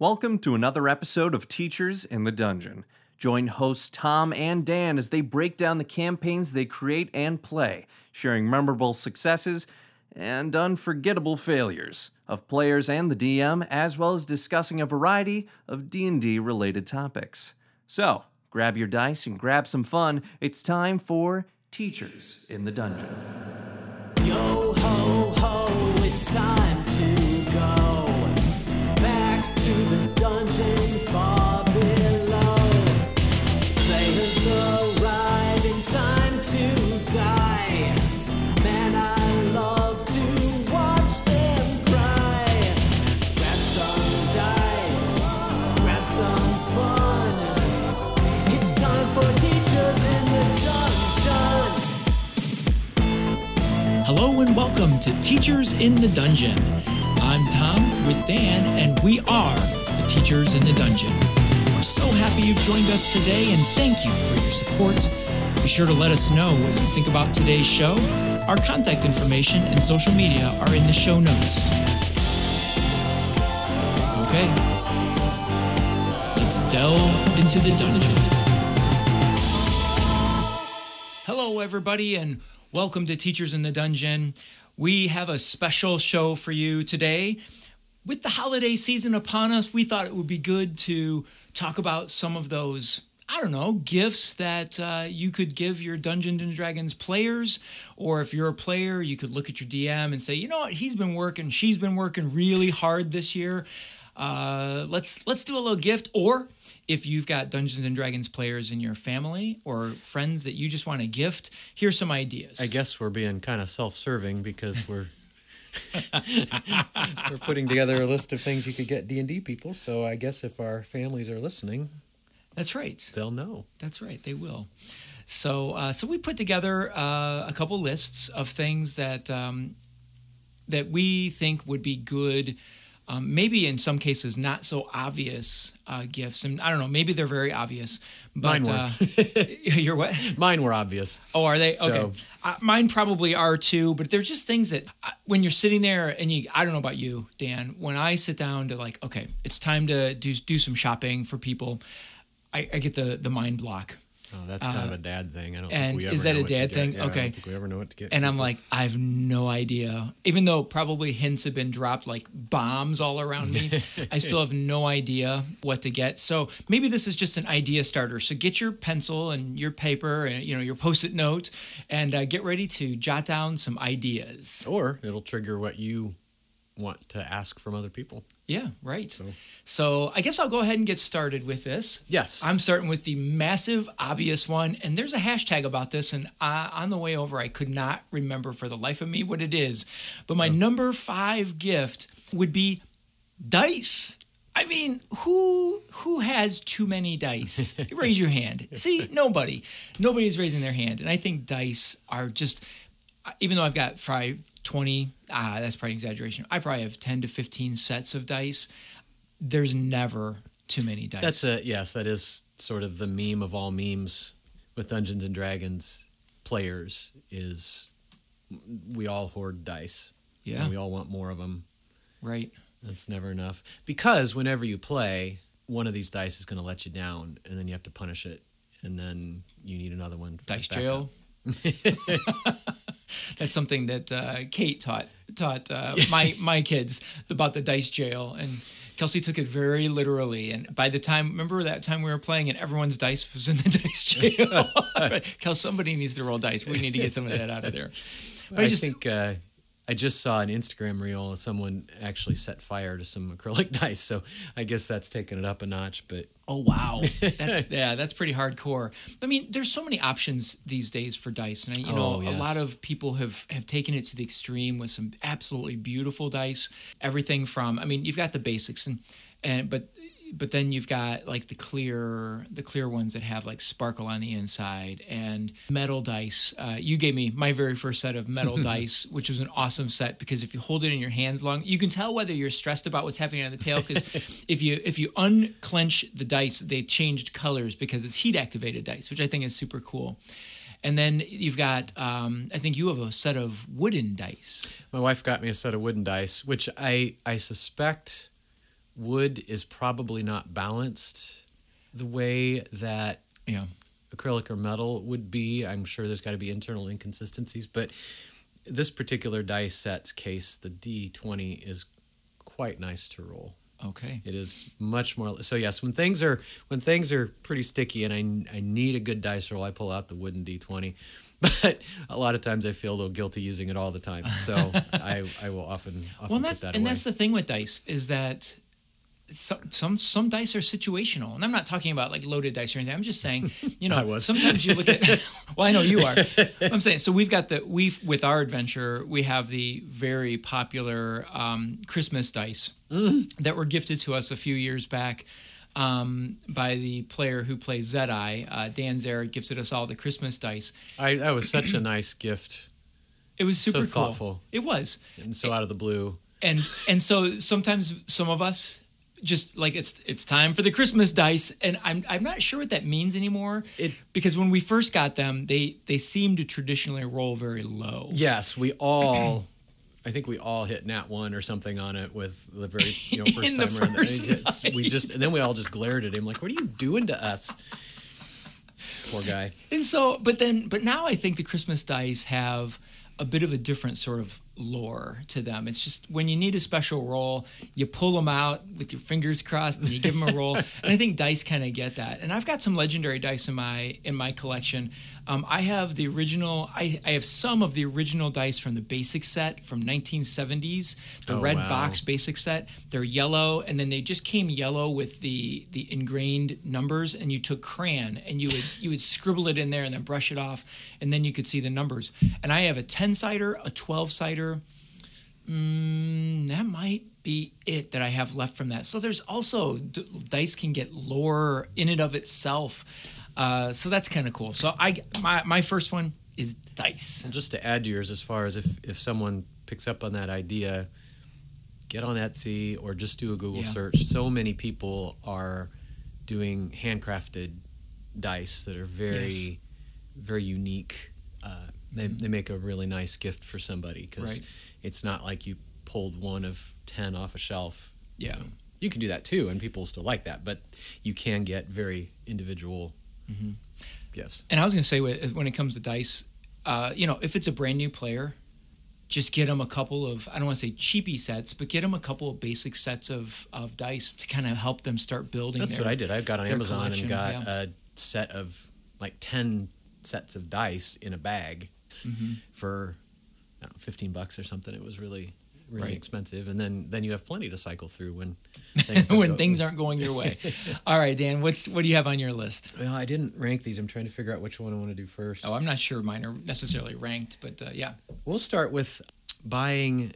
Welcome to another episode of Teachers in the Dungeon. Join hosts Tom and Dan as they break down the campaigns they create and play, sharing memorable successes and unforgettable failures of players and the DM, as well as discussing a variety of D&D related topics. So, grab your dice and grab some fun. It's time for Teachers in the Dungeon. Yo ho ho, it's time Hello and welcome to Teachers in the Dungeon. I'm Tom with Dan, and we are Teachers in the Dungeon. We're so happy you've joined us today, and thank you for your support. Be sure to let us know what you think about today's show. Our contact information and social media are in the show notes. Okay, let's delve into the dungeon. Hello, everybody, and welcome to Teachers in the Dungeon. We have a special show for you today. With the holiday season upon us, we thought it would be good to talk about some of those, I don't know, gifts that uh, you could give your Dungeons and Dragons players. Or if you're a player, you could look at your DM and say, you know what, he's been working, she's been working really hard this year. Uh, let's let's do a little gift. Or if you've got Dungeons and Dragons players in your family or friends that you just want to gift, here's some ideas. I guess we're being kind of self-serving because we're we're putting together a list of things you could get D and D people. So I guess if our families are listening, That's right. they'll know. That's right. They will. So, uh, so we put together uh, a couple lists of things that um, that we think would be good. Um, maybe in some cases not so obvious uh, gifts, and I don't know. Maybe they're very obvious, but Mine were. uh, you're what? Mine were obvious. Oh, are they? So- Okay. Uh, mine probably are too, but they're just things that uh, when you're sitting there and you, I don't know about you, Dan, when I sit down to like, okay, it's time to do, do some shopping for people, I, I get the, the mind block. Oh, that's kind of a dad thing. I don't Uh, and think we ever is that know a dad thing? Yeah, I don't Okay. think we ever know what to get. And I'm like, I have no idea. Even though probably hints have been dropped like bombs all around me, I still have no idea what to get. So maybe this is just an idea starter. So get your pencil and your paper and you know your post-it note, and uh, get ready to jot down some ideas. or it'll trigger what you want to ask from other people. Yeah, right. So. so. I guess I'll go ahead and get started with this. Yes. I'm starting with the massive, obvious one. And there's a hashtag about this. And I, on the way over, I could not remember for the life of me what it is. But my yeah. number five gift would be dice. I mean, who who has too many dice? Raise your hand. See, nobody. Nobody's raising their hand. And I think dice are just even though I've got five 20 ah that's probably an exaggeration. I probably have 10 to 15 sets of dice. There's never too many dice. That's a yes that is sort of the meme of all memes with dungeons and dragons players is we all hoard dice. Yeah. We all want more of them right. That's never enough. Because whenever you play one of these dice is going to let you down and then you have to punish it and then you need another one dice jail. That's something that uh, Kate taught taught uh, my my kids about the dice jail, and Kelsey took it very literally. And by the time, remember that time we were playing, and everyone's dice was in the dice jail. Kelsey, somebody needs to roll dice. We need to get some of that out of there. But I I just think uh, I just saw an Instagram reel of someone actually set fire to some acrylic dice, so I guess that's taking it up a notch. But Oh wow, that's yeah, that's pretty hardcore. I mean, there's so many options these days for dice, and I- you know, Oh, a lot of people have have taken it to the extreme with some absolutely beautiful dice. Everything from, I mean, you've got the basics, and and but but then you've got like the clear the clear ones that have like sparkle on the inside and metal dice. Uh, you gave me my very first set of metal dice which was an awesome set because if you hold it in your hands long you can tell whether you're stressed about what's happening on the tail because if you if you unclench the dice they changed colors because it's heat activated dice which i think is super cool. And then you've got um, i think you have a set of wooden dice. My wife got me a set of wooden dice, which I I suspect wood is probably not balanced the way that Yeah. acrylic or metal would be. I'm sure there's got to be internal inconsistencies, but this particular dice set's case, the D20, is quite nice to roll. Okay. It is much more so. Yes, when things are when things are pretty sticky and I I need a good dice roll, I pull out the wooden D20. But a lot of times I feel a little guilty using it all the time, so I I will often often Well, put that's that and away. that's the thing with dice is that some, some some dice are situational, and I'm not talking about like loaded dice or anything. I'm just saying, you know, sometimes you look at. well, I know you are. I'm saying so. We've got the we've with our adventure we have the very popular um, Christmas dice Mm. that were gifted to us a few years back. Um, by the player who plays Zedeye, uh, Dan Zara gifted us all the Christmas dice. I that was such a nice gift It was So super cool. thoughtful. It was. and so out of the blue. and and so sometimes some of us just like it's it's time for the Christmas dice, and I'm I'm not sure what that means anymore. It- because when we first got them, they they seem to traditionally roll very low. Yes, we all. I think we all hit nat one or something on it with the very you know first time around. first And we just and then we all just glared at him like, "What are you doing to us?" Poor guy. And so, but then, but now I think the Christmas dice have a bit of a different sort of lore to them. It's just when you need a special roll, you pull them out with your fingers crossed and you give them a roll. and I think dice kind of get that. And I've got some legendary dice in my in my collection. Um, I have the original. I, I have some of the original dice from the basic set from 1970s, the Oh, red wow. box basic set. They're yellow, and then they just came yellow with the the ingrained numbers. And you took crayon and you would you would scribble it in there and then brush it off, and then you could see the numbers. And I have a 10 sider, a 12 sider. Mm, that might be it that I have left from that. So there's also d- dice can get lore in and of itself. Uh, so that's kind of cool. So I my my first one is dice. And just to add to yours, as far as if if someone picks up on that idea, get on Etsy or just do a Google Yeah. search. So many people are doing handcrafted dice that are very, Yes. very unique. Uh, they they make a really nice gift for somebody because Right. it's not like you pulled one of ten off a shelf. Yeah. You can do that too, and people still like that. But you can get very individual Mm-hmm. gifts. And I was going to say, when it comes to dice, uh, you know, if it's a brand new player, just get them a couple of, I don't want to say cheapy sets, but get them a couple of basic sets of, of dice to kind of help them start building That's their, what I did. I got on Amazon and got yeah. a set of like 10 sets of dice in a bag Mm-hmm. for I don't know, 15 bucks or something. It was really, really Right. expensive. And then, then you have plenty to cycle through when things, when go- things aren't going your way. All right, Dan, what's what do you have on your list? Well, I didn't rank these. I'm trying to figure out which one I want to do first. Oh, I'm not sure mine are necessarily ranked, but uh, yeah. We'll start with buying.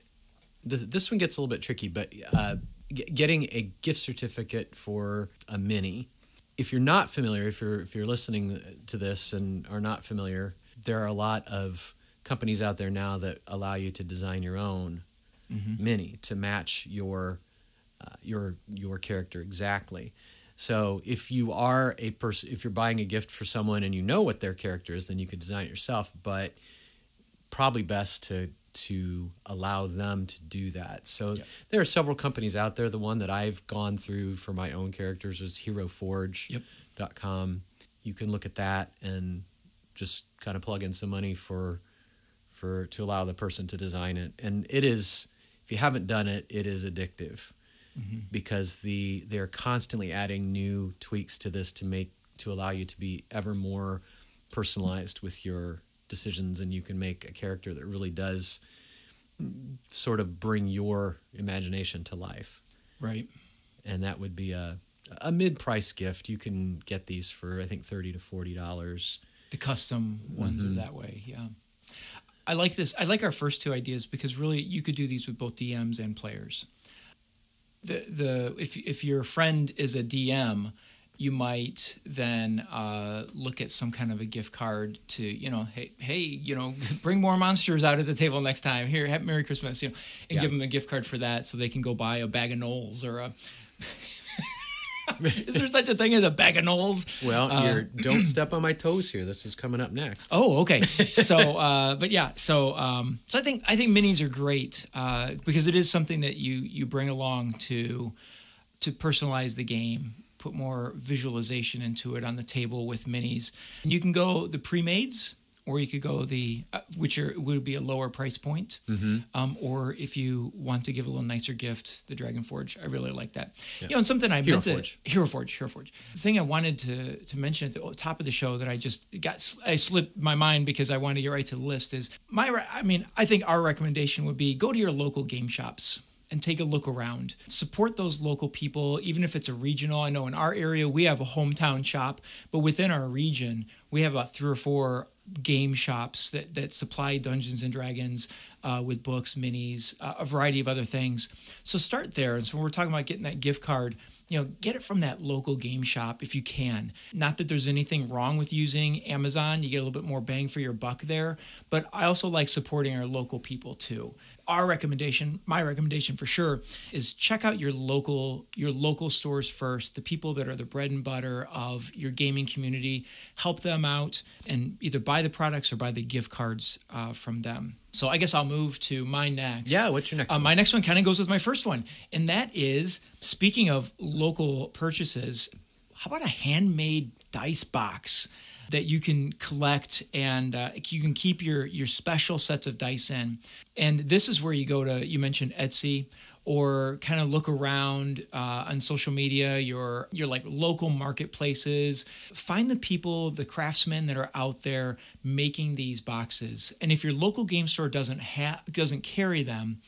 The, this one gets a little bit tricky, but uh, g- getting a gift certificate for a mini. If you're not familiar, if you're if you're listening to this and are not familiar, there are a lot of companies out there now that allow you to design your own mini to match your uh, your your character exactly. So if you are a person, if you're buying a gift for someone and you know what their character is, then you could design it yourself. But probably best to to allow them to do that. So Yep. there are several companies out there. The one that I've gone through for my own characters is HeroForge.com. You can look at that and just kind of plug in some money for for to allow the person to design it. And it is if you haven't done it, it is addictive mm-hmm. because the they're constantly adding new tweaks to this to make to allow you to be ever more personalized with your decisions and you can make a character that really does sort of bring your imagination to life Right. and that would be a a mid-price gift you can get these for i think 30 to 40 dollars The custom ones are mm-hmm. that way. Yeah. I like this. I like our first two ideas because really you could do these with both DMs and players. The the if if your friend is a DM, you might then uh, look at some kind of a gift card to you know hey hey you know bring more monsters out at the table next time here have Merry Christmas you know and Yeah. give them a gift card for that so they can go buy a bag of gnolls or a. is there such a thing as a bag of gnolls? well Uh, you're don't step on my toes here this is coming up next Oh, okay. So, uh, but yeah, so um, so I think I think minis are great uh, because it is something that you you bring along to to personalize the game, put more visualization into it on the table with minis. And you can go the pre-mades, or you could go the uh, which are would be a lower price point. Mm-hmm. Um, or if you want to give a little nicer gift, the Dragon Forge. I really like that. You know, and something I Hero meant Forge. Hero Forge, Hero Forge. The thing I wanted to to mention at the top of the show that I just got I slipped my mind because I wanted to get right to the list is my. I mean, I think our recommendation would be go to your local game shops and take a look around. Support those local people, even if it's a regional. I know in our area we have a hometown shop, but within our region we have about three or four game shops that that supply Dungeons and Dragons uh, with books, minis, uh, a variety of other things. So start there. And so when we're talking about getting that gift card, you know, get it from that local game shop if you can. Not that there's anything wrong with using Amazon. You get a little bit more bang for your buck there. But I also like supporting our local people too. Our recommendation, my recommendation for sure, is check out your local your local stores first. The people that are the bread and butter of your gaming community, help them out, and either buy the products or buy the gift cards uh, from them. So I guess I'll move to my next. Yeah, what's your next Uh, one? my next one kind of goes with my first one, and that is speaking of local purchases. How about a handmade dice box that you can collect and uh, you can keep your your special sets of dice in? And this is where you go to. You mentioned Etsy or kind of look around uh, on social media your your like local marketplaces find the people the craftsmen that are out there making these boxes and if your local game store doesn't have doesn't carry them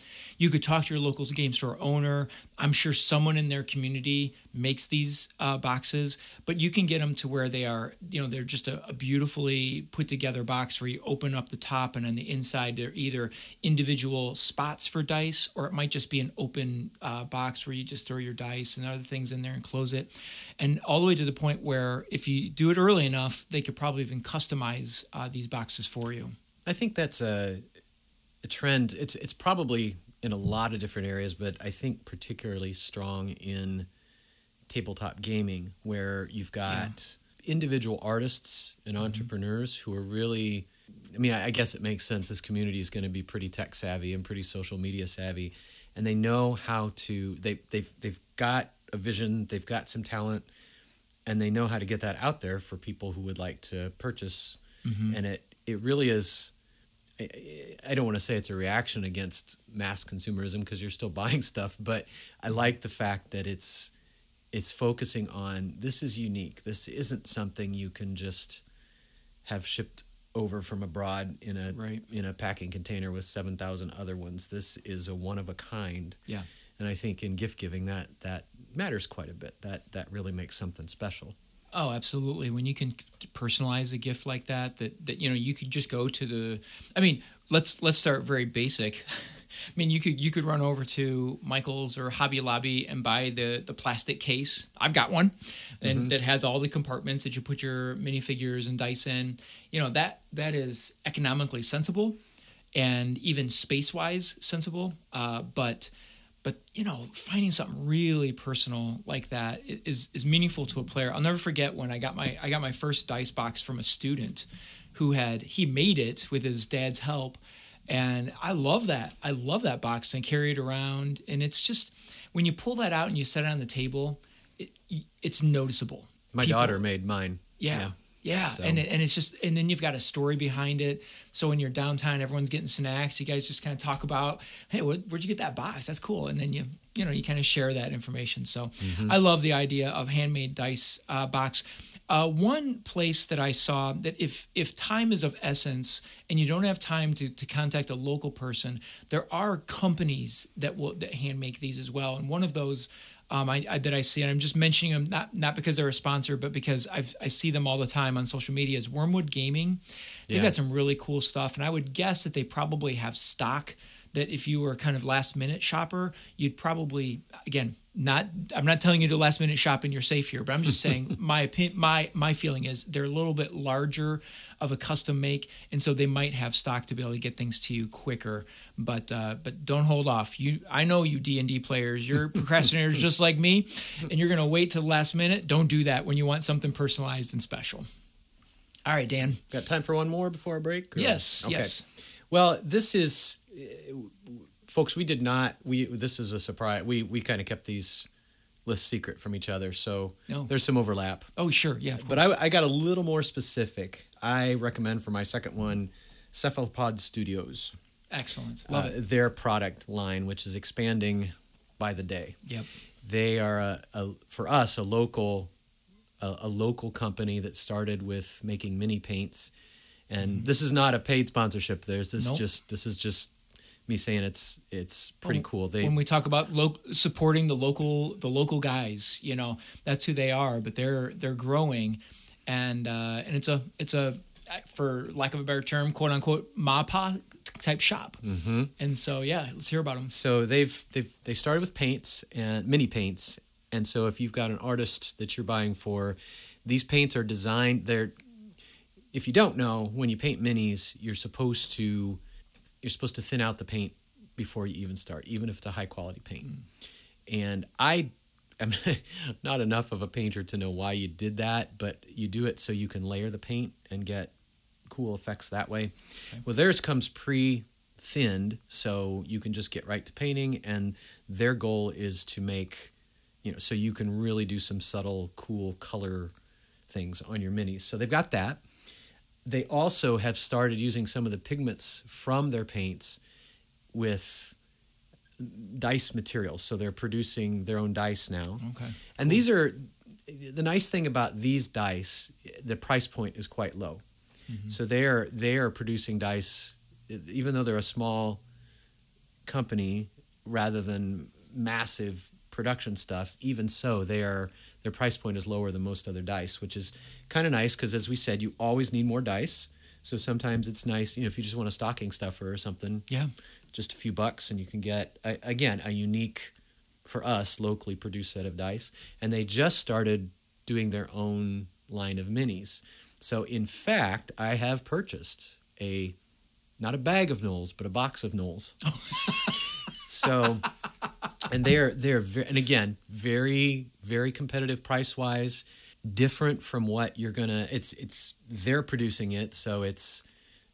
you could talk to your local game store owner. I'm sure someone in their community makes these uh, boxes but you can get them to where they are you know they're just a, a beautifully put together box where you open up the top and on the inside they're either individual spots for dice or it might just be an open uh, box where you just throw your dice and other things in there and close it. And all the way to the point where if you do it early enough they could probably even customize uh, these boxes for you. I think that's a, a trend. It's it's probably in a lot of different areas, but I think particularly strong in tabletop gaming, where you've got individual artists and mm-hmm. entrepreneurs who are really. I mean, I I guess it makes sense. This community is going to be pretty tech savvy and pretty social media savvy, and they know how to. They they've they've got a vision. They've got some talent, and they know how to get that out there for people who would like to purchase. Mm-hmm. And it it really is. I- don't want to say it's a reaction against mass consumerism because you're still buying stuff, but I like the fact that it's it's focusing on this is unique. This isn't something you can just have shipped over from abroad in a Right. in a packing container with 7,000 other ones. This is a one of a kind. yeah And I think in gift giving that that matters quite a bit. That that really makes something special. Oh, absolutely. When you can personalize a gift like that, that that you know you could just go to the. I mean, let's let's start very basic. I mean, you could you could run over to Michael's or Hobby Lobby and buy the the plastic case. I've got one, and that has all the compartments that you put your minifigures and dice in. You know that that is economically sensible, and even space wise sensible. Uh, but but you know finding something really personal like that is is meaningful to a player. I'll never forget when i got my i got my first dice box from a student who had he made it with his dad's help. And i love that. I love that box and carry it around. And it's just when you pull that out and you set it on the table it, it's noticeable. My People- daughter made mine. yeah. Yeah, So- and it, and it's just and then you've got a story behind it. So when you're downtown, everyone's getting snacks. You guys just kind of talk about, hey, where'd you get that box? That's cool. And then you you know you kind of share that information. So Mm-hmm. I love the idea of handmade dice uh, box. Uh, one place that I saw that if if time is of essence and you don't have time to to contact a local person, there are companies that will that hand make these as well. And one of those um, I, I that I see, and I'm just mentioning them not not because they're a sponsor, but because I've, I see them all the time on social media. Is Wyrmwood Gaming? They've Yeah. got some really cool stuff, and I would guess that they probably have stock that if you were kind of last minute shopper, you'd probably again not. I'm not telling you to last minute shop and you're safe here, but I'm just saying my opinion. My my feeling is they're a little bit larger of a custom make, and so they might have stock to be able to get things to you quicker. But uh, but don't hold off. You I know you D and D players. You're procrastinators just like me, and you're gonna wait till the last minute. Don't do that when you want something personalized and special. All right, Dan. Got time for one more before a break? or- Yes, Okay. yes. Well, this is, uh, folks. We did not. We this is a surprise. We we kind of kept these list secret from each other, so No. there's some overlap. Oh, sure. Yeah. But I, I got a little more specific. I recommend for my second one, Cephalopod Studios. Excellent. Love uh, it. Their product line, which is expanding by the day. Yep. They are a, a for us a local a, a local company that started with making mini paints, and this is not a paid sponsorship. There's this Mm-hmm. Nope. just this is just me saying it's it's pretty cool. They when we talk about lo- supporting the local the local guys, you know, that's who they are. But they're they're growing, and uh, and it's a it's a for lack of a better term, quote unquote, MAPA type shop. Mm-hmm. And so yeah, let's hear about them. so they've they've they started with paints and mini paints and so if you've got an artist that you're buying for these paints are designed they're if you don't know when you paint minis you're supposed to you're supposed to thin out the paint before you even start even if it's a high quality paint mm. and i am not enough of a painter to know why you did that but you do it so you can layer the paint and get cool effects that way. Well theirs comes pre thinned so you can just get right to painting and their goal is to make you know so you can really do some subtle cool color things on your minis. So they've got that they also have started using some of the pigments from their paints with dice materials so they're producing their own dice now Okay. and these are the nice thing about these dice the price point is quite low Mm-hmm. so they are they are producing dice even though they're a small company rather than massive production stuff even so they are their price point is lower than most other dice which is kind of nice because as we said you always need more dice. So sometimes it's nice you know if you just want a stocking stuffer or something Yeah. just a few bucks and you can get a, again a unique for us locally produced set of dice. And they just started doing their own line of minis. So in fact i have purchased a not a bag of gnolls but a box of gnolls so and they're they're and again very very competitive price wise different from what you're gonna it's it's they're producing it so it's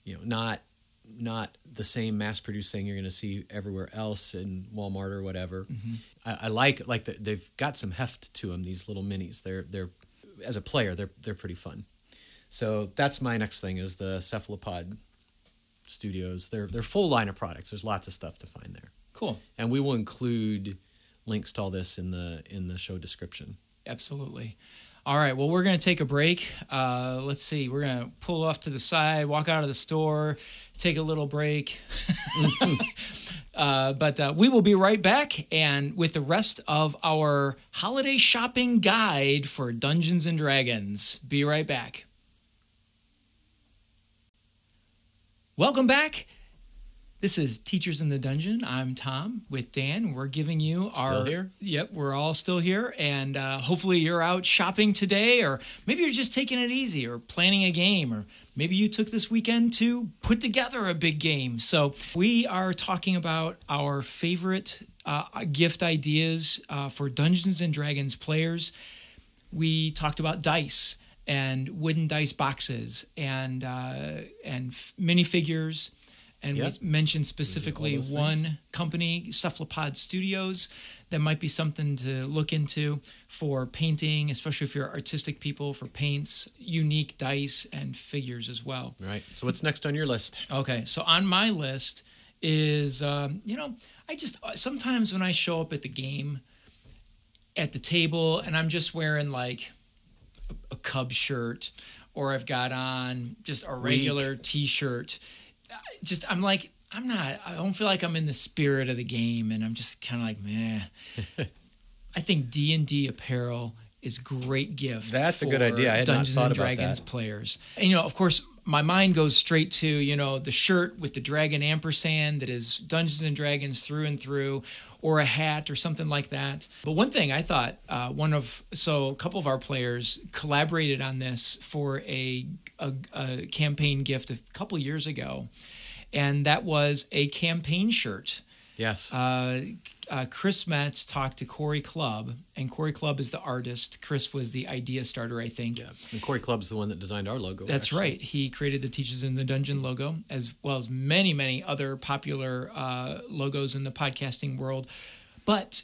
you know not not the same mass produced thing you're gonna see everywhere else in Walmart or whatever. Mm-hmm. I, I like like the, they've got some heft to them these little minis. They're they're as a player they're they're pretty fun. So that's my next thing is the cephalopod studios. They're they're full line of products. There's lots of stuff to find there Cool. and we will include links to all this in the in the show description. Absolutely. All right. Well, we're going to take a break. Uh, let's see. We're going to pull off to the side, walk out of the store, take a little break. uh, but uh, we will be right back and with the rest of our holiday shopping guide for Dungeons and Dragons. Be right back. Welcome back. This is Teachers in the Dungeon. I'm Tom with Dan. We're giving you Still our here? Yep, we're all still here, and uh, hopefully you're out shopping today, or maybe you're just taking it easy, or planning a game, or maybe you took this weekend to put together a big game. So we are talking about our favorite uh, gift ideas uh, for Dungeons and Dragons players. We talked about dice and wooden dice boxes and uh, and minifigures. And Yep. we mentioned specifically things. one company, Cephalopod Studios, that might be something to look into for painting, especially if you're artistic people, for paints, unique dice, and figures as well. Right. So what's next on your list? Okay, so on my list is, um, you know, I just sometimes when I show up at the game, at the table, and I'm just wearing like a, a Cub shirt, or I've got on just a regular T-shirt. I- Just I'm like I'm not. I don't feel like I'm in the spirit of the game, and I'm just kind of like meh. I think D and D apparel is great gift. That's a good idea. I had Dungeons and Dragons players. And you know, of course, my mind goes straight to you know the shirt with the dragon ampersand that is Dungeons and Dragons through and through, or a hat or something like that. But one thing I thought, uh, one of so a couple of our players collaborated on this for a a, a campaign gift a couple years ago, and that was a campaign shirt Yes. uh, uh, Chris Metz talked to Corey Club, and Corey Club is the artist. Chris was the idea starter, I think. yeah. And Corey Club's the one that designed our logo. That's actually. right. He created the Teachers in the Dungeon logo, as well as many, many other popular uh, logos in the podcasting world. But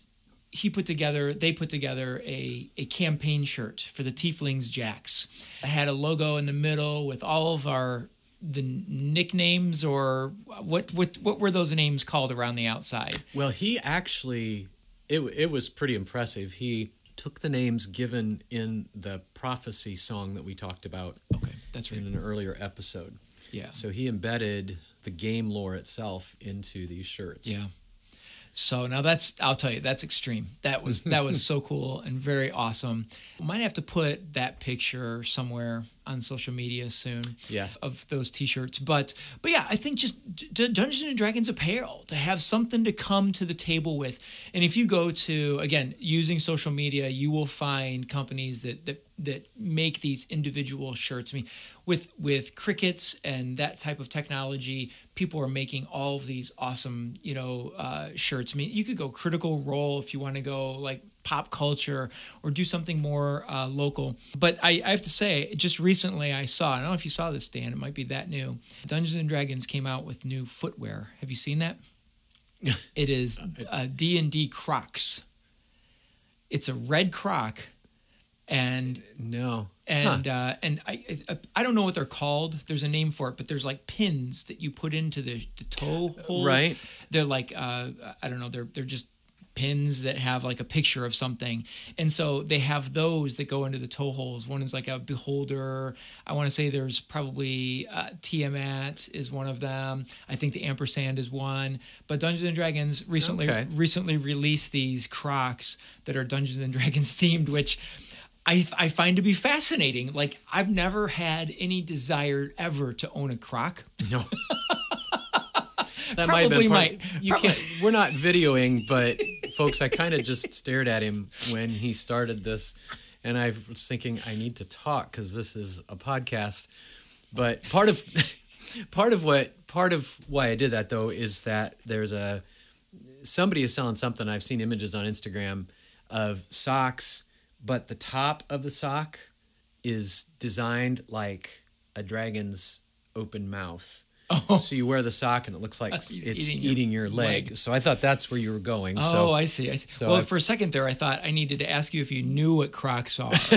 he put together they put together a, a campaign shirt for the tieflings jacks I had a logo in the middle with all of our the nicknames or what what what were those names called around the outside Well, he actually, it, it was pretty impressive. He took the names given in the prophecy song that we talked about okay that's right in an earlier episode. yeah So he embedded the game lore itself into these shirts. Yeah. So now that's I'll tell you that's extreme. That was that was so cool and very awesome. Might have to put that picture somewhere on social media soon. Yes. Of those t-shirts, but but yeah, I think just D- Dungeons and Dragons apparel to have something to come to the table with. And if you go to again using social media, you will find companies that that that make these individual shirts. I mean, with with Cricuts and that type of technology, people are making all of these awesome, you know, uh, shirts. I mean, you could go Critical Role if you want to go like pop culture or do something more uh, local. But I, I have to say, just recently I saw. I don't know if you saw this, Dan. It might be that new. Dungeons and Dragons came out with new footwear. Have you seen that? it is uh, D and D Crocs. It's a red Croc, and No. and uh, and I, I I don't know what they're called. There's a name for it, but there's like pins that you put into the, the toe holes. Right. They're like uh, I don't know. They're they're just pins that have like a picture of something, and so they have those that go into the toe holes. One is like a beholder. I want to say there's probably uh, Tiamat is one of them. I think the ampersand is one. But Dungeons and Dragons recently Okay. recently released these Crocs that are Dungeons and Dragons themed, which I, I find to be fascinating. Like I've never had any desire ever to own a croc. No. that might have been part, might. you can't we're not videoing but folks i kind of just stared at him when he started this and i was thinking i need to talk because this is a podcast but part of part of what part of why i did that though is that there's a somebody is selling something i've seen images on instagram of socks but the top of the sock is designed like a dragon's open mouth Oh, so you wear the sock and it looks like He's it's eating eating, your your, leg. leg. So I thought that's where you were going. oh, so I see. I see. so well, I've- for a second there, I thought I needed to ask you if you knew what crocs are.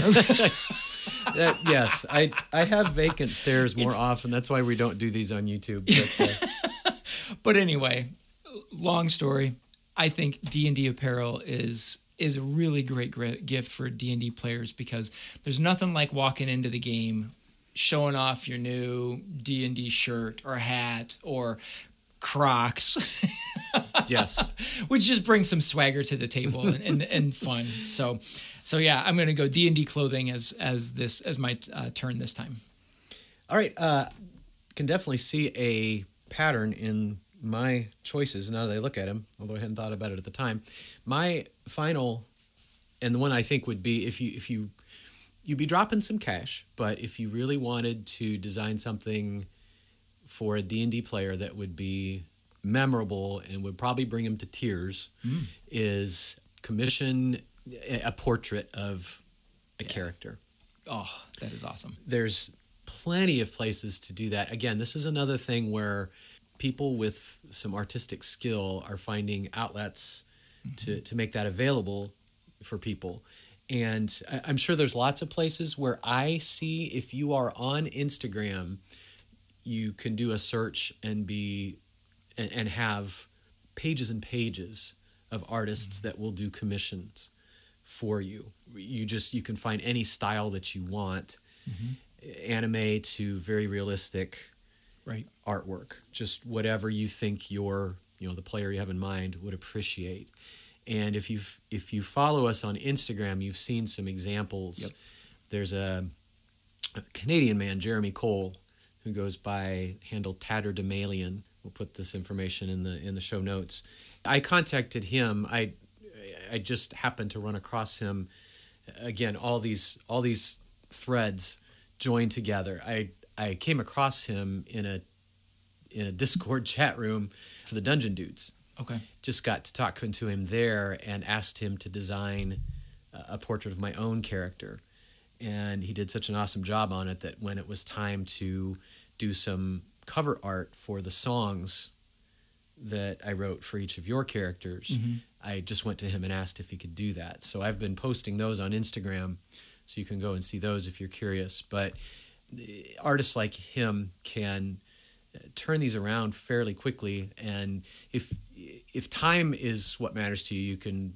that, yes, I I have vacant stares more It's- often. That's why we don't do these on YouTube. But, uh, but anyway, long story. I think D and D apparel is is a really great gift for D and D players because there's nothing like walking into the game, showing off your new D and D shirt or hat or Crocs, yes, which just brings some swagger to the table and, and, and fun. So, so yeah, I'm gonna go D and D clothing as as this as my uh, turn this time. all right. Uh, can definitely see a pattern in my choices now that I look at them. Although I hadn't thought about it at the time. My final, and the one I think would be if you if you you'd be dropping some cash, but if you really wanted to design something for a D&D player that would be memorable and would probably bring him to tears hmm. is commission a a portrait of a character. Oh, that is awesome. There's plenty of places to do that. Again, this is another thing where people with some artistic skill are finding outlets to, mm-hmm. to make that available for people. And I- I'm sure there's lots of places where I see if you are on Instagram, you can do a search and be and, and have pages and pages of artists mm-hmm. that will do commissions for you. You just you can find any style that you want, mm-hmm. anime to very realistic Right. artwork. Just whatever you think your you know the player you have in mind would appreciate. And if you if you follow us on instagram you've seen some examples. Yep. there's a, a canadian man jeremy cole who goes by handle tatterdemalion. We'll put this information in the in the show notes. I contacted him. I i just happened to run across him again all these all these threads joined together. I i came across him in a in a discord chat room for the dungeon dudes Okay. just got to talking to him there and asked him to design a- portrait of my own character and he did such an awesome job on it that when it was time to do some cover art for the songs that I wrote for each of your characters. Mm-hmm. I just went to him and asked if he could do that. So I've been posting those on Instagram, so you can go and see those if you're curious. But artists like him can uh, turn these around fairly quickly, and if if time is what matters to you, you can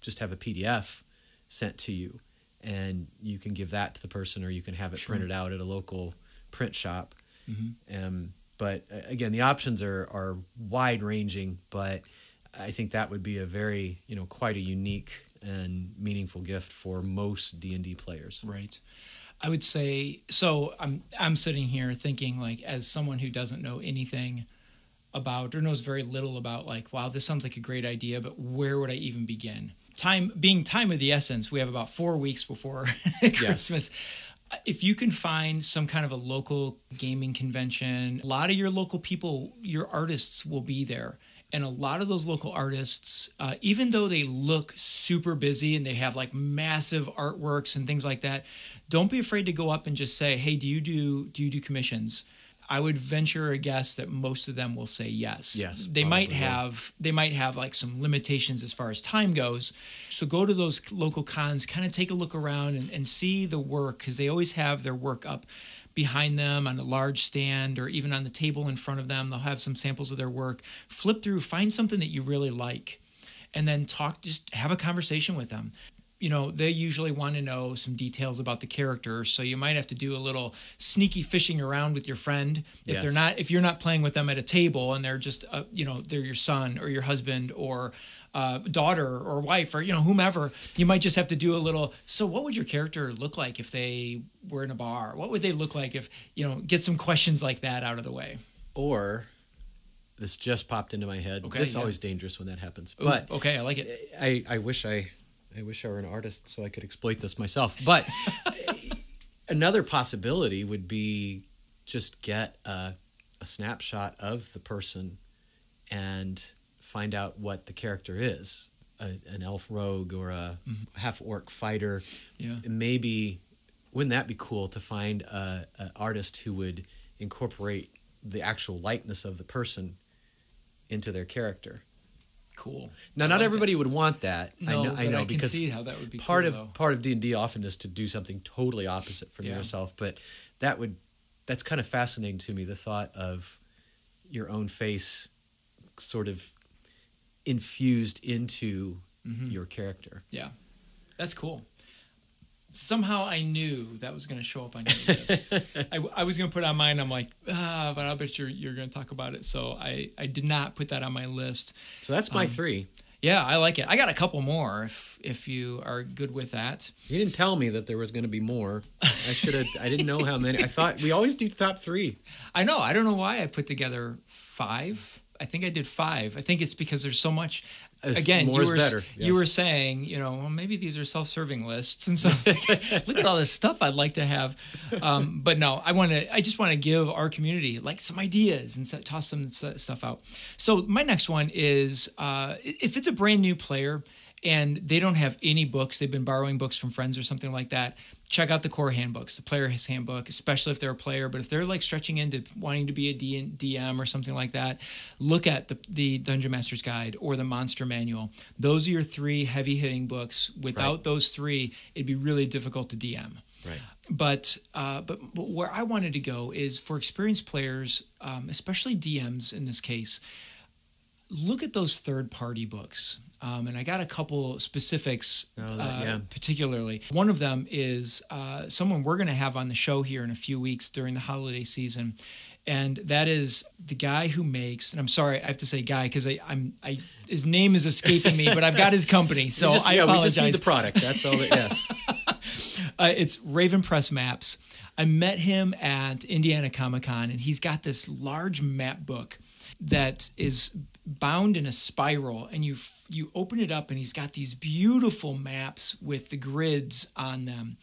just have a PDF sent to you, and you can give that to the person, or you can have it printed out at a local print shop. Um, but uh, again, the options are are wide ranging, but I think that would be a very you know quite a unique and meaningful gift for most D and D players. Right. I would say so. I'm I'm sitting here thinking like as someone who doesn't know anything about or knows very little about like wow this sounds like a great idea but where would I even begin? Time being time of the essence. We have about four weeks before Christmas. If you can find some kind of a local gaming convention, a lot of your local people, your artists will be there. And a lot of those local artists, uh, even though they look super busy and they have like massive artworks and things like that, don't be afraid to go up and just say, "Hey, do you do do you do commissions?" I would venture a guess that most of them will say yes. Yes, they might probably will. have they might have like some limitations as far as time goes. So go to those local cons, kind of take a look around and, and see the work because they always have their work up behind them on a large stand or even on the table in front of them. They'll have some samples of their work. Flip through, find something that you really like, and then talk. Just have a conversation with them. You know, they usually want to know some details about the character, so you might have to do a little sneaky fishing around with your friend if Yes. they're not if you're not playing with them at a table and they're just uh, you know they're your son or your husband or uh, daughter or wife or you know whomever you might just have to do a little so what would your character look like if they were in a bar what would they look like if you know get some questions like that out of the way Or this just popped into my head. Okay, it's yeah. always dangerous when that happens. Ooh, But okay i like it I, I wish I I wish I were an artist so I could exploit this myself. But another possibility would be just get a, a snapshot of the person and find out what the character is. A, an elf rogue or a mm-hmm. half orc fighter. Yeah. Maybe wouldn't that be cool to find a, an artist who would incorporate the actual likeness of the person into their character? cool Now, I not like everybody would want that. I No, know, I know I can because see how that would be part cool, of though. part of D and D often is to do something totally opposite from Yeah. yourself. But that would that's kind of fascinating to me. The thought of your own face, sort of infused into Mm-hmm. your character. Yeah, that's cool. Somehow I knew that was going to show up on your list. I, I was going to put it on mine. I'm like, ah, but I bet you're you're going to talk about it. So I I did not put that on my list. So that's Um, my three. Yeah, I like it. I got a couple more if if you are good with that. You didn't tell me that there was going to be more. I should have. I didn't know how many. I thought we always do top three. I know. I don't know why I put together five. I think I did five. I think it's because there's so much. As- Again, you were better, you were saying, you know, well, maybe these are self-serving lists, and so look at all this stuff I'd like to have. Um, but no, I want to. I just want to give our community like some ideas and set, toss some stuff out. So my next one is uh, if it's a brand new player and they don't have any books, they've been borrowing books from friends or something like that. Check out the core handbooks, the player's handbook, especially if they're a player. But if they're like stretching into wanting to be a DM or something like that, look at the, the Dungeon Master's Guide or the Monster Manual. Those are your three heavy hitting books. Without Right. those three, it'd be really difficult to DM Right. but uh, but but where I wanted to go is for experienced players, um, especially DMs in this case. Look at those third party books. Um, and I got a couple specifics, Oh, that- uh, yeah. particularly. One of them is uh, someone we're going to have on the show here in a few weeks during the holiday season, and that is the guy who makes. And I'm sorry, I have to say guy because I'm I his name is escaping me, but I've got his company, so just, I yeah, apologize. we just need the product. That's all. That, yes. Uh, it's Raven Press Maps. I met him at Indiana Comic Con, and he's got this large map book that is bound in a spiral, and you f- you open it up, and he's got these beautiful maps with the grids on them,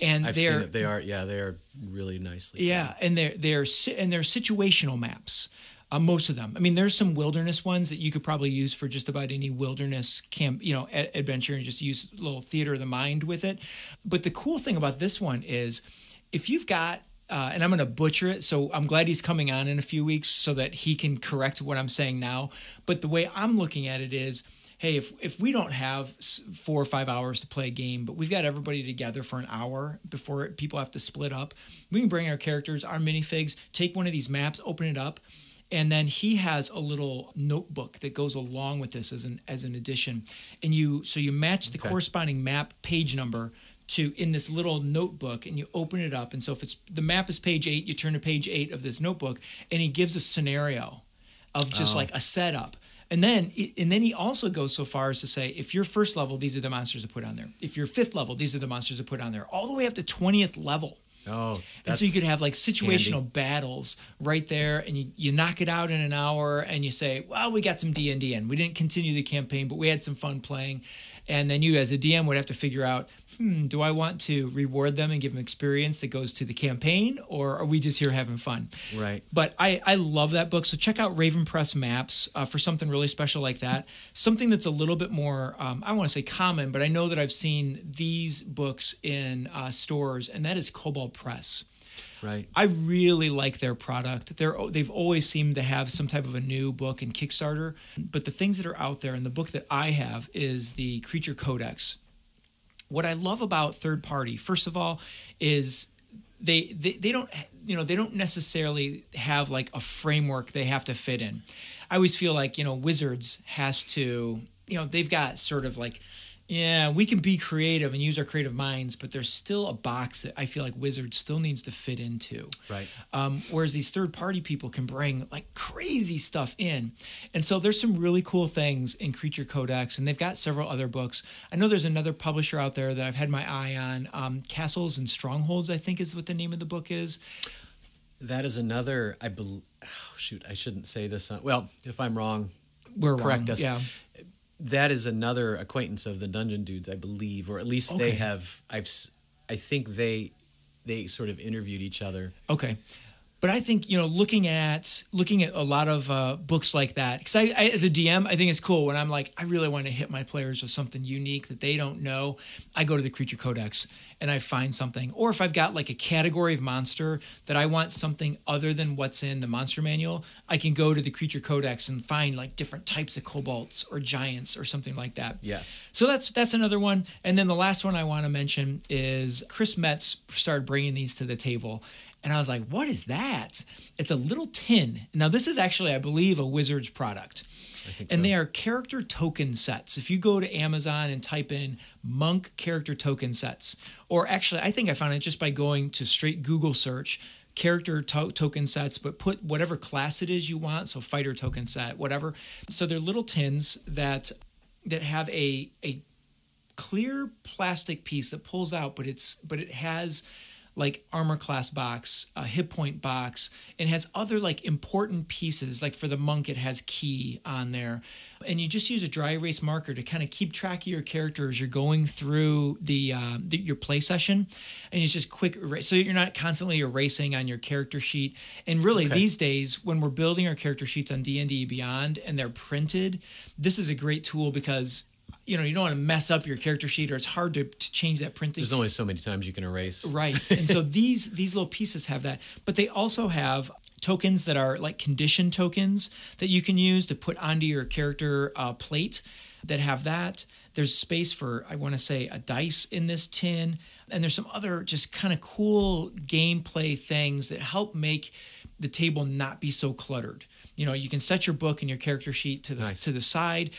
and I've they're. They are. Yeah, they are really nicely. yeah, and they're they're and they're situational maps. Uh, most of them. I mean, there's some wilderness ones that you could probably use for just about any wilderness camp, you know, a- adventure, and just use a little theater of the mind with it. But the cool thing about this one is, if you've got uh, and I'm going to butcher it. So I'm glad he's coming on in a few weeks so that he can correct what I'm saying now. But the way I'm looking at it is, hey, if if we don't have four or five hours to play a game, but we've got everybody together for an hour before people have to split up, we can bring our characters, our minifigs, take one of these maps, open it up. And then he has a little notebook that goes along with this as an as an addition, and you so you match the Okay. corresponding map page number to in this little notebook and you open it up and so if it's the map is page 8 you turn to page 8 of this notebook and he gives a scenario of just Oh. like a setup and then and then he also goes so far as to say if you're first level these are the monsters to put on there if you're fifth level these are the monsters to put on there all the way up to 20th level Oh, and so you could have like situational handy. battles right there, and you, you knock it out in an hour, and you say, "Well, we got some D and D in. We didn't continue the campaign, but we had some fun playing." And then you, as a DM, would have to figure out, hmm, do I want to reward them and give them experience that goes to the campaign, or are we just here having fun? Right. But I, I love that book. So check out Raven Press Maps uh, for something really special like that. Something that's a little bit more, um, I want to say common, but I know that I've seen these books in uh, stores, and that is Kobold Press. Right. I really like their product. They're they've always seemed to have some type of a new book and Kickstarter, but the things that are out there and the book that I have is the Creature Codex. What I love about third party, first of all, is they, they they don't you know they don't necessarily have like a framework they have to fit in. I always feel like you know Wizards has to you know they've got sort of like yeah we can be creative and use our creative minds, but there's still a box that I feel like Wizards still needs to fit into. Right. Um, whereas these third party people can bring like crazy stuff in. And so there's some really cool things in Creature Codex, and they've got several other books. I know there's another publisher out there that I've had my eye on. Um, Castles and Strongholds, I think, is what the name of the book is. That is another. I believe, Oh, shoot, I shouldn't say this. On, well, if I'm wrong, We're correct wrong. us. Yeah. That is another acquaintance of the Dungeon Dudes, I believe, or at least Okay. they have. I've. I think they they sort of interviewed each other. Okay. But I think you know, looking at looking at a lot of uh, books like that, because I, I, as a DM, I think it's cool when I'm like, I really want to hit my players with something unique that they don't know. I go to the Creature Codex and I find something, or if I've got like a category of monster that I want something other than what's in the monster manual, I can go to the Creature Codex and find like different types of kobolds or giants or something like that. Yes. So that's that's another one. And then the last one I want to mention is Chris Metz started bringing these to the table. And I was like, what is that? It's a little tin. Now, this is actually, I believe, a Wizards product. I think And so. they are character token sets. If you go to Amazon and type in monk character token sets, or actually, I think I found it just by going to straight Google search character to- token sets, but put whatever class it is you want. So fighter token set, whatever. So they're little tins that that have a a clear plastic piece that pulls out, but it's but it has like armor class box, a hit point box, and has other like important pieces. Like for the monk, it has key on there, and you just use a dry erase marker to kind of keep track of your character as you're going through the, uh, the your play session, and it's just quick erase, so you're not constantly erasing on your character sheet. And really, Okay. these days when we're building our character sheets on D and D Beyond and they're printed, this is a great tool because you know you don't want to mess up your character sheet or it's hard to, to change that printing. There's only so many times you can erase. right. And so these these little pieces have that. But they also have tokens that are like condition tokens that you can use to put onto your character uh, plate that have that. There's space for i want to say a dice in this tin. And there's some other just kind of cool gameplay things that help make the table not be so cluttered. You know you can set your book and your character sheet to the Nice. to the side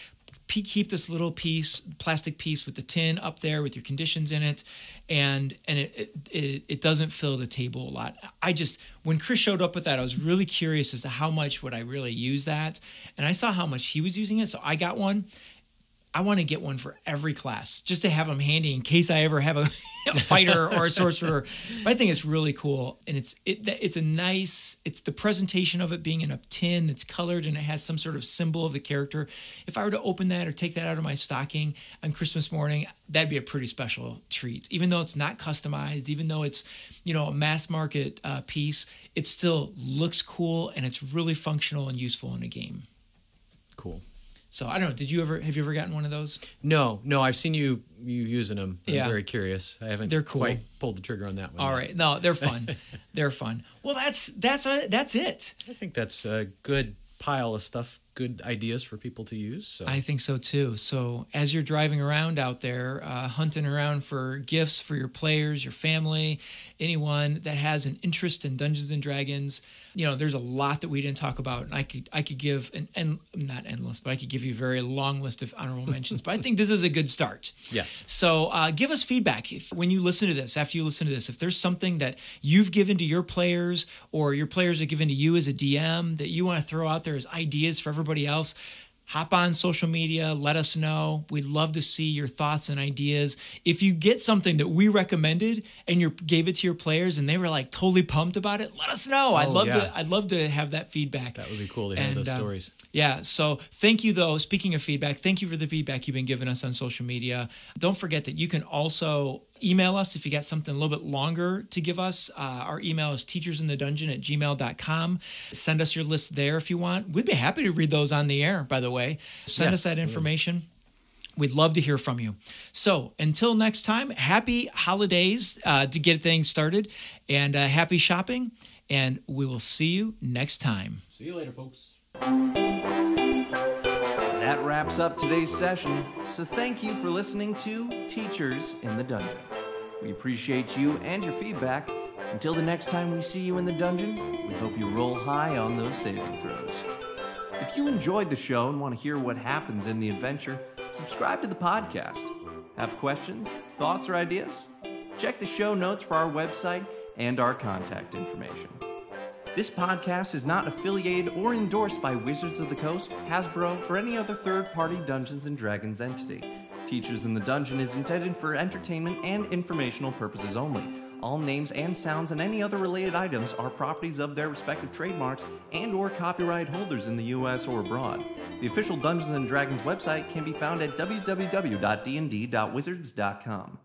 keep this little piece plastic piece with the tin up there with your conditions in it and and it, it it doesn't fill the table a lot. I just when chris showed up with that i was really curious as to how much would i really use that and i saw how much he was using it so i got one I want to get one for every class just to have them handy in case I ever have a, a fighter or a sorcerer. But I think it's really cool, and it's it it's a nice. It's the presentation of it being in a tin that's colored and it has some sort of symbol of the character. If I were to open that or take that out of my stocking on Christmas morning, that'd be a pretty special treat. Even though it's not customized, even though it's you know a mass market uh, piece, it still looks cool and it's really functional and useful in a game. Cool. So I don't know. Did you ever have you ever gotten one of those? No, no, I've seen you you using them. I'm Yeah. very curious. I haven't They're cool. quite pulled the trigger on that one. All yet. right. No, they're fun. they're fun. Well, that's that's uh, that's it. I think that's a good pile of stuff, good ideas for people to use. So I think so too. So as you're driving around out there, uh, hunting around for gifts for your players, your family, anyone that has an interest in Dungeons and Dragons, you know, there's a lot that we didn't talk about, and I could I could give an and not endless, but I could give you a very long list of honorable mentions. but I think this is a good start. Yes. So uh, give us feedback if, when you listen to this. After you listen to this, if there's something that you've given to your players or your players are given to you as a DM that you want to throw out there as ideas for everybody else. Hop on social media, let us know. We'd love to see your thoughts and ideas. If you get something that we recommended and you gave it to your players and they were like totally pumped about it, let us know. I'd Oh, love yeah. to I'd love to have that feedback. That would be cool to hear those um, stories. Yeah. So thank you, though. Speaking of feedback, thank you for the feedback you've been giving us on social media. Don't forget that you can also email us if you got something a little bit longer to give us. Uh, our email is teachersinthedungeon at gmail.com. Send us your list there if you want. We'd be happy to read those on the air, by the way. Send Yes, us that information. We'd love to hear from you. So until next time, happy holidays uh, to get things started and uh, happy shopping. And we will see you next time. See you later, folks. That wraps up today's session, so thank you for listening to Teachers in the Dungeon. We appreciate you and your feedback. Until the next time we see you in the dungeon, we hope you roll high on those saving throws. If you enjoyed the show and want to hear what happens in the adventure, subscribe to the podcast. Have questions, thoughts, or ideas? Check the show notes for our website and our contact information. This podcast is not affiliated or endorsed by Wizards of the Coast, Hasbro, or any other third party Dungeons and Dragons entity. Teachers in the Dungeon is intended for entertainment and informational purposes only. All names and sounds and any other related items are properties of their respective trademarks and or copyright holders in the US or abroad. The official Dungeons and Dragons website can be found at www.dnd.wizards.com.